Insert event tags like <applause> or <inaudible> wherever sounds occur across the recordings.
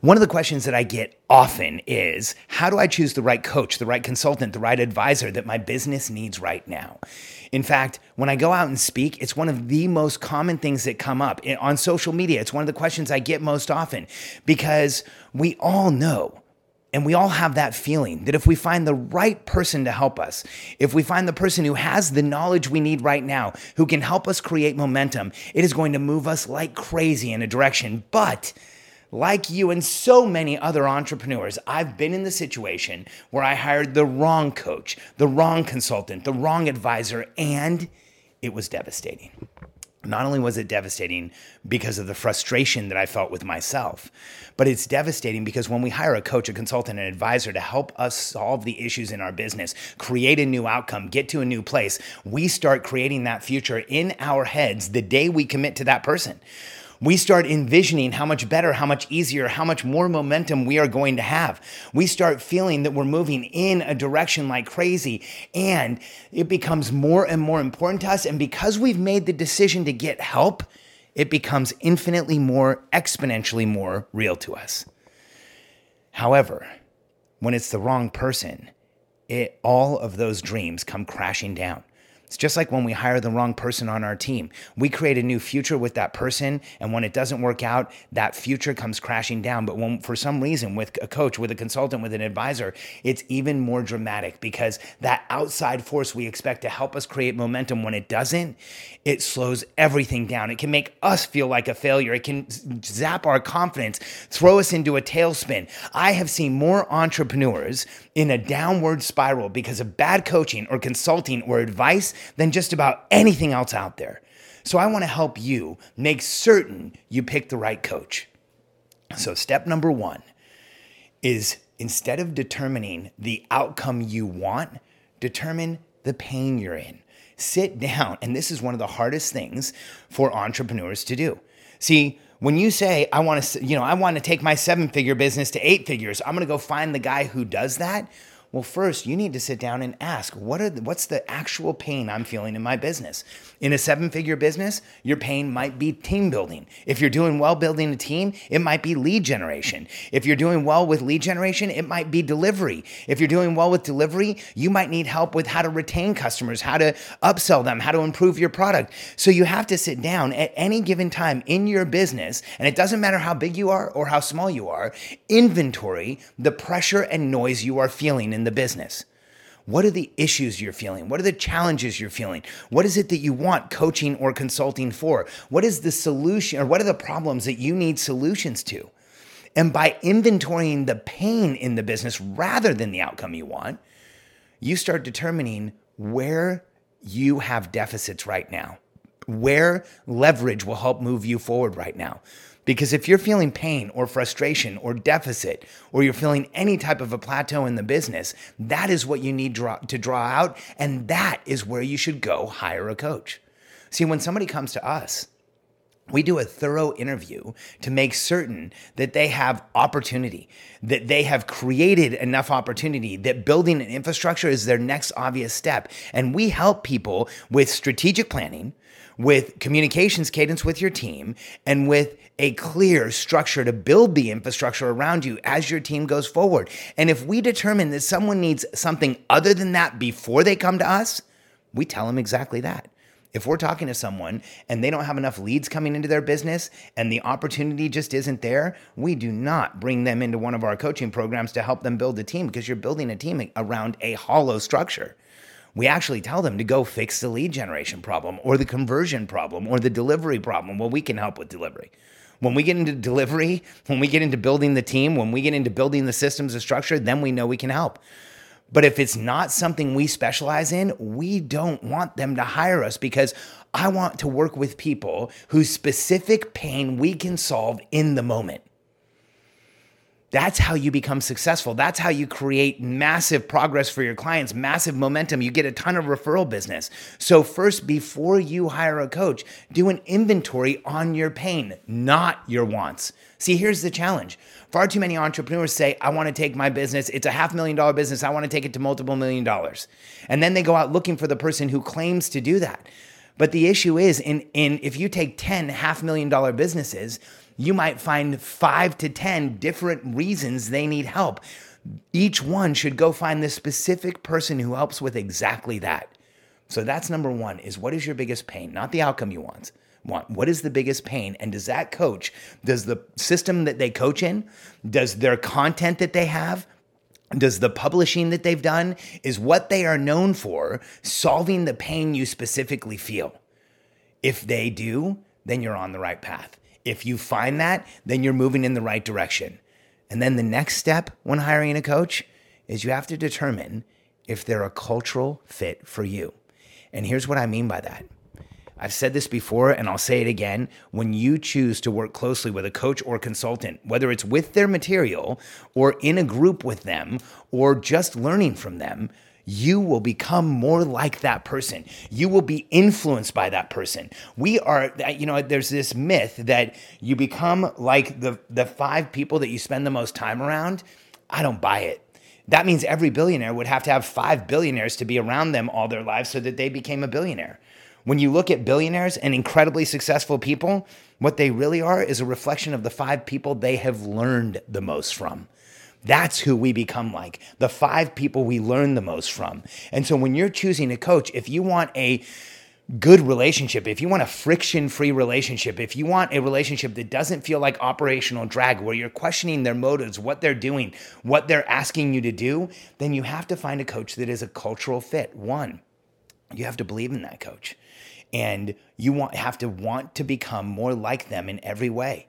One of the questions that I get often is how do I choose the right coach, the right consultant, the right advisor that my business needs right now? In fact, when I go out and speak, it's one of the most common things that come up on social media. It's one of the questions I get most often because we all know and we all have that feeling that if we find the right person to help us, if we find the person who has the knowledge we need right now, who can help us create momentum, it is going to move us like crazy in a direction. But like you and so many other entrepreneurs, I've been in the situation where I hired the wrong coach, the wrong consultant, the wrong advisor, and it was devastating. Not only was it devastating because of the frustration that I felt with myself, but it's devastating because when we hire a coach, a consultant, an advisor to help us solve the issues in our business, create a new outcome, get to a new place, we start creating that future in our heads the day we commit to that person we start envisioning how much better, how much easier, how much more momentum we are going to have. We start feeling that we're moving in a direction like crazy, and it becomes more and more important to us. And because we've made the decision to get help, it becomes infinitely more, exponentially more real to us. However, when it's the wrong person, it, all of those dreams come crashing down. It's just like when we hire the wrong person on our team. We create a new future with that person, and when it doesn't work out, that future comes crashing down. But when, for some reason, with a coach, with a consultant, with an advisor, it's even more dramatic because that outside force we expect to help us create momentum, when it doesn't, it slows everything down. It can make us feel like a failure. It can zap our confidence, throw us into a tailspin. I have seen more entrepreneurs in a downward spiral because of bad coaching or consulting or advice than just about anything else out there. So I want to help you make certain you pick the right coach. So, step number one is instead of determining the outcome you want, determine the pain you're in. Sit <laughs> down, and this is one of the hardest things for entrepreneurs to do. See, when you say I want to, you know, I want to take my seven-figure business to eight figures, I'm going to go find the guy who does that. Well, first, you need to sit down and ask, what are the, what's the actual pain I'm feeling in my business? In a seven figure business, your pain might be team building. If you're doing well building a team, it might be lead generation. If you're doing well with lead generation, it might be delivery. If you're doing well with delivery, you might need help with how to retain customers, how to upsell them, how to improve your product. So you have to sit down at any given time in your business, and it doesn't matter how big you are or how small you are, inventory the pressure and noise you are feeling in the business? What are the issues you're feeling? What are the challenges you're feeling? What is it that you want coaching or consulting for? What is the solution or what are the problems that you need solutions to? And by inventorying the pain in the business rather than the outcome you want, you start determining where you have deficits right now, where leverage will help move you forward right now. Because if you're feeling pain or frustration or deficit, or you're feeling any type of a plateau in the business, that is what you need to draw out. And that is where you should go hire a coach. See, when somebody comes to us, we do a thorough interview to make certain that they have opportunity, that they have created enough opportunity, that building an infrastructure is their next obvious step. And we help people with strategic planning with communications cadence with your team and with a clear structure to build the infrastructure around you as your team goes forward. And if we determine that someone needs something other than that before they come to us, we tell them exactly that. If we're talking to someone and they don't have enough leads coming into their business and the opportunity just isn't there, we do not bring them into one of our coaching programs to help them build a team because you're building a team around a hollow structure. We actually tell them to go fix the lead generation problem or the conversion problem or the delivery problem. Well, we can help with delivery. When we get into delivery, when we get into building the team, when we get into building the systems of structure, then we know we can help. But if it's not something we specialize in, we don't want them to hire us because I want to work with people whose specific pain we can solve in the moment. That's how you become successful. That's how you create massive progress for your clients, massive momentum. You get a ton of referral business. So, first, before you hire a coach, do an inventory on your pain, not your wants. See, here's the challenge. Far too many entrepreneurs say, I want to take my business, it's a half million dollar business, I want to take it to multiple million dollars. And then they go out looking for the person who claims to do that. But the issue is in, in if you take 10 half million dollar businesses, you might find five to 10 different reasons they need help. Each one should go find the specific person who helps with exactly that. So that's number one is what is your biggest pain? Not the outcome you want. Want. What is the biggest pain? And does that coach, does the system that they coach in, does their content that they have, does the publishing that they've done, is what they are known for solving the pain you specifically feel? If they do, then you're on the right path. If you find that, then you're moving in the right direction. And then the next step when hiring a coach is you have to determine if they're a cultural fit for you. And here's what I mean by that. I've said this before and I'll say it again. When you choose to work closely with a coach or consultant, whether it's with their material or in a group with them or just learning from them, you will become more like that person. You will be influenced by that person. We are, you know, there's this myth that you become like the, the five people that you spend the most time around. I don't buy it. That means every billionaire would have to have five billionaires to be around them all their lives so that they became a billionaire. When you look at billionaires and incredibly successful people, what they really are is a reflection of the five people they have learned the most from. That's who we become like, the five people we learn the most from. And so when you're choosing a coach, if you want a good relationship, if you want a friction free relationship, if you want a relationship that doesn't feel like operational drag, where you're questioning their motives, what they're doing, what they're asking you to do, then you have to find a coach that is a cultural fit. One, you have to believe in that coach. And you want, have to want to become more like them in every way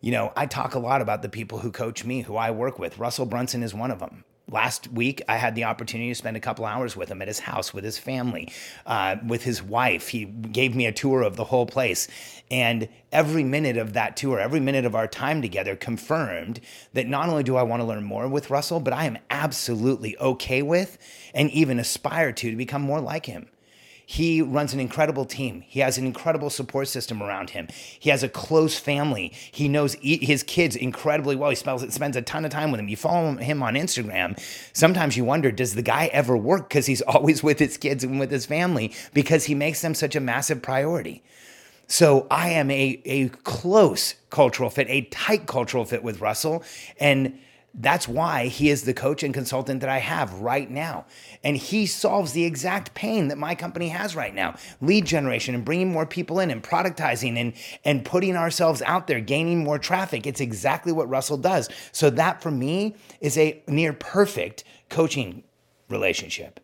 you know, I talk a lot about the people who coach me, who I work with. Russell Brunson is one of them. Last week, I had the opportunity to spend a couple hours with him at his house, with his family, uh, with his wife. He gave me a tour of the whole place. And every minute of that tour, every minute of our time together confirmed that not only do I want to learn more with Russell, but I am absolutely okay with and even aspire to to become more like him. He runs an incredible team. He has an incredible support system around him. He has a close family. He knows his kids incredibly well. He spends a ton of time with them. You follow him on Instagram. Sometimes you wonder, does the guy ever work? Because he's <laughs> always with his kids and with his family because he makes them such a massive priority. So I am a, a close cultural fit, a tight cultural fit with Russell. And that's why he is the coach and consultant that I have right now. And he solves the exact pain that my company has right now lead generation and bringing more people in and productizing and, and putting ourselves out there, gaining more traffic. It's exactly what Russell does. So, that for me is a near perfect coaching relationship.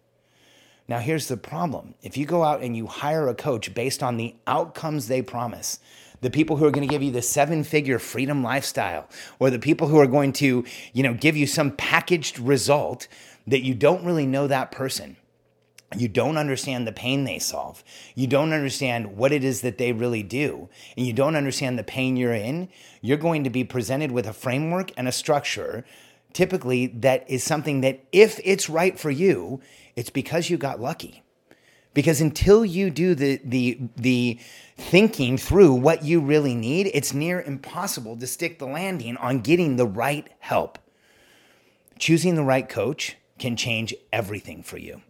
Now, here's the problem if you go out and you hire a coach based on the outcomes they promise, the people who are going to give you the seven figure freedom lifestyle or the people who are going to, you know, give you some packaged result that you don't really know that person. You don't understand the pain they solve. You don't understand what it is that they really do. And you don't understand the pain you're in. You're going to be presented with a framework and a structure, typically, that is something that, if it's right for you, it's because you got lucky. Because until you do the, the, the thinking through what you really need, it's near impossible to stick the landing on getting the right help. Choosing the right coach can change everything for you.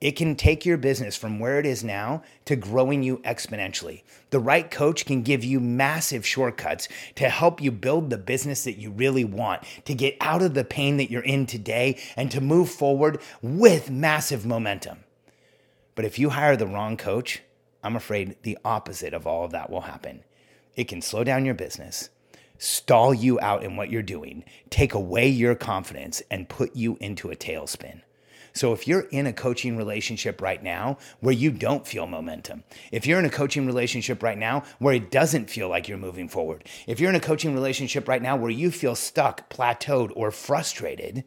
it can take your business from where it is now to growing you exponentially. The right coach can give you massive shortcuts to help you build the business that you really want, to get out of the pain that you're in today, and to move forward with massive momentum. But if you hire the wrong coach, I'm afraid the opposite of all of that will happen. It can slow down your business, stall you out in what you're doing, take away your confidence, and put you into a tailspin. So if you're in a coaching relationship right now where you don't feel momentum, if you're in a coaching relationship right now where it doesn't feel like you're moving forward, if you're in a coaching relationship right now where you feel stuck, plateaued, or frustrated,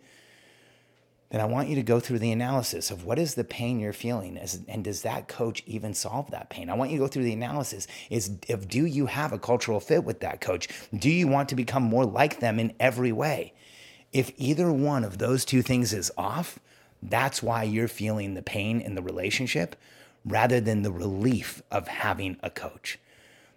then I want you to go through the analysis of what is the pain you're feeling and does that coach even solve that pain? I want you to go through the analysis is if do you have a cultural fit with that coach? Do you want to become more like them in every way? If either one of those two things is off, that's why you're feeling the pain in the relationship rather than the relief of having a coach.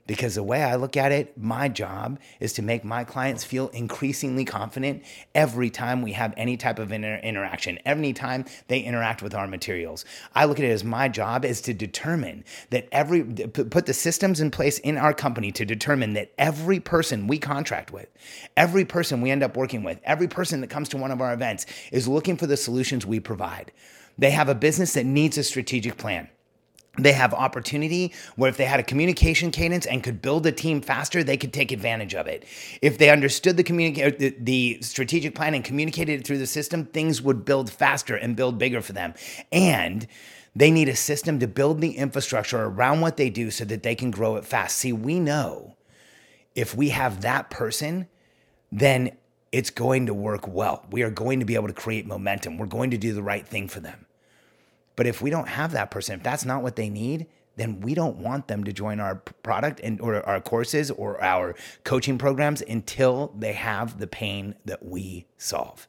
Because the way I look at it, my job is to make my clients feel increasingly confident every time we have any type of inter- interaction, every time they interact with our materials. I look at it as my job is to determine that every, put the systems in place in our company to determine that every person we contract with, every person we end up working with, every person that comes to one of our events is looking for the solutions we provide. They have a business that needs a strategic plan they have opportunity where if they had a communication cadence and could build a team faster they could take advantage of it. If they understood the communica- er, the, the strategic plan and communicated it through the system things would build faster and build bigger for them. And they need a system to build the infrastructure around what they do so that they can grow it fast. See we know if we have that person then it's going to work well. We are going to be able to create momentum. We're going to do the right thing for them but if we don't have that person, if that's not what they need, then we don't want them to join our product and or our courses or our coaching programs until they have the pain that we solve.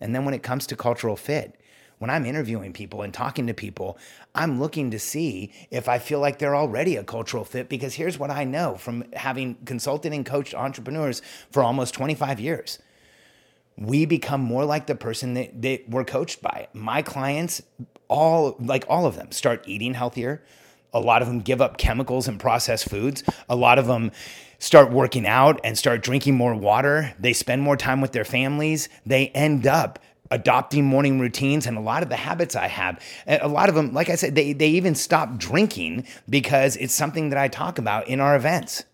And then when it comes to cultural fit, when I'm interviewing people and talking to people, I'm looking to see if I feel like they're already a cultural fit because here's what I know from having consulted and coached entrepreneurs for almost 25 years we become more like the person that, that we're coached by. My clients, all like all of them, start eating healthier. A lot of them give up chemicals and processed foods. A lot of them start working out and start drinking more water. They spend more time with their families. They end up adopting morning routines and a lot of the habits I have. A lot of them, like I said, they, they even stop drinking because it's something that I talk about in our events.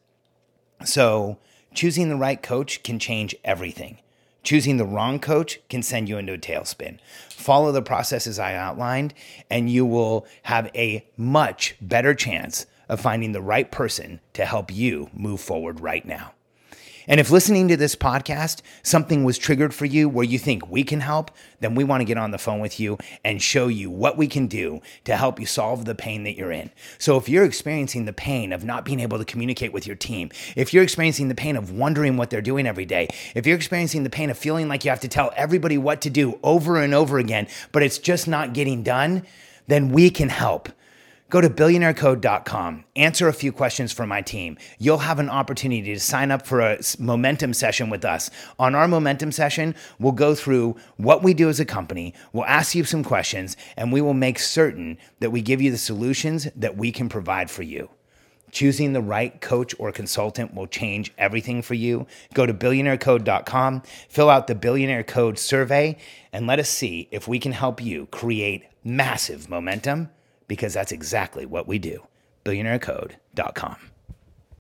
So choosing the right coach can change everything. Choosing the wrong coach can send you into a tailspin. Follow the processes I outlined, and you will have a much better chance of finding the right person to help you move forward right now. And if listening to this podcast, something was triggered for you where you think we can help, then we want to get on the phone with you and show you what we can do to help you solve the pain that you're in. So if you're experiencing the pain of not being able to communicate with your team, if you're experiencing the pain of wondering what they're doing every day, if you're experiencing the pain of feeling like you have to tell everybody what to do over and over again, but it's just not getting done, then we can help. Go to billionairecode.com, answer a few questions for my team. You'll have an opportunity to sign up for a momentum session with us. On our momentum session, we'll go through what we do as a company, we'll ask you some questions, and we will make certain that we give you the solutions that we can provide for you. Choosing the right coach or consultant will change everything for you. Go to billionairecode.com, fill out the Billionaire Code survey, and let us see if we can help you create massive momentum because that's exactly what we do. BillionaireCode.com.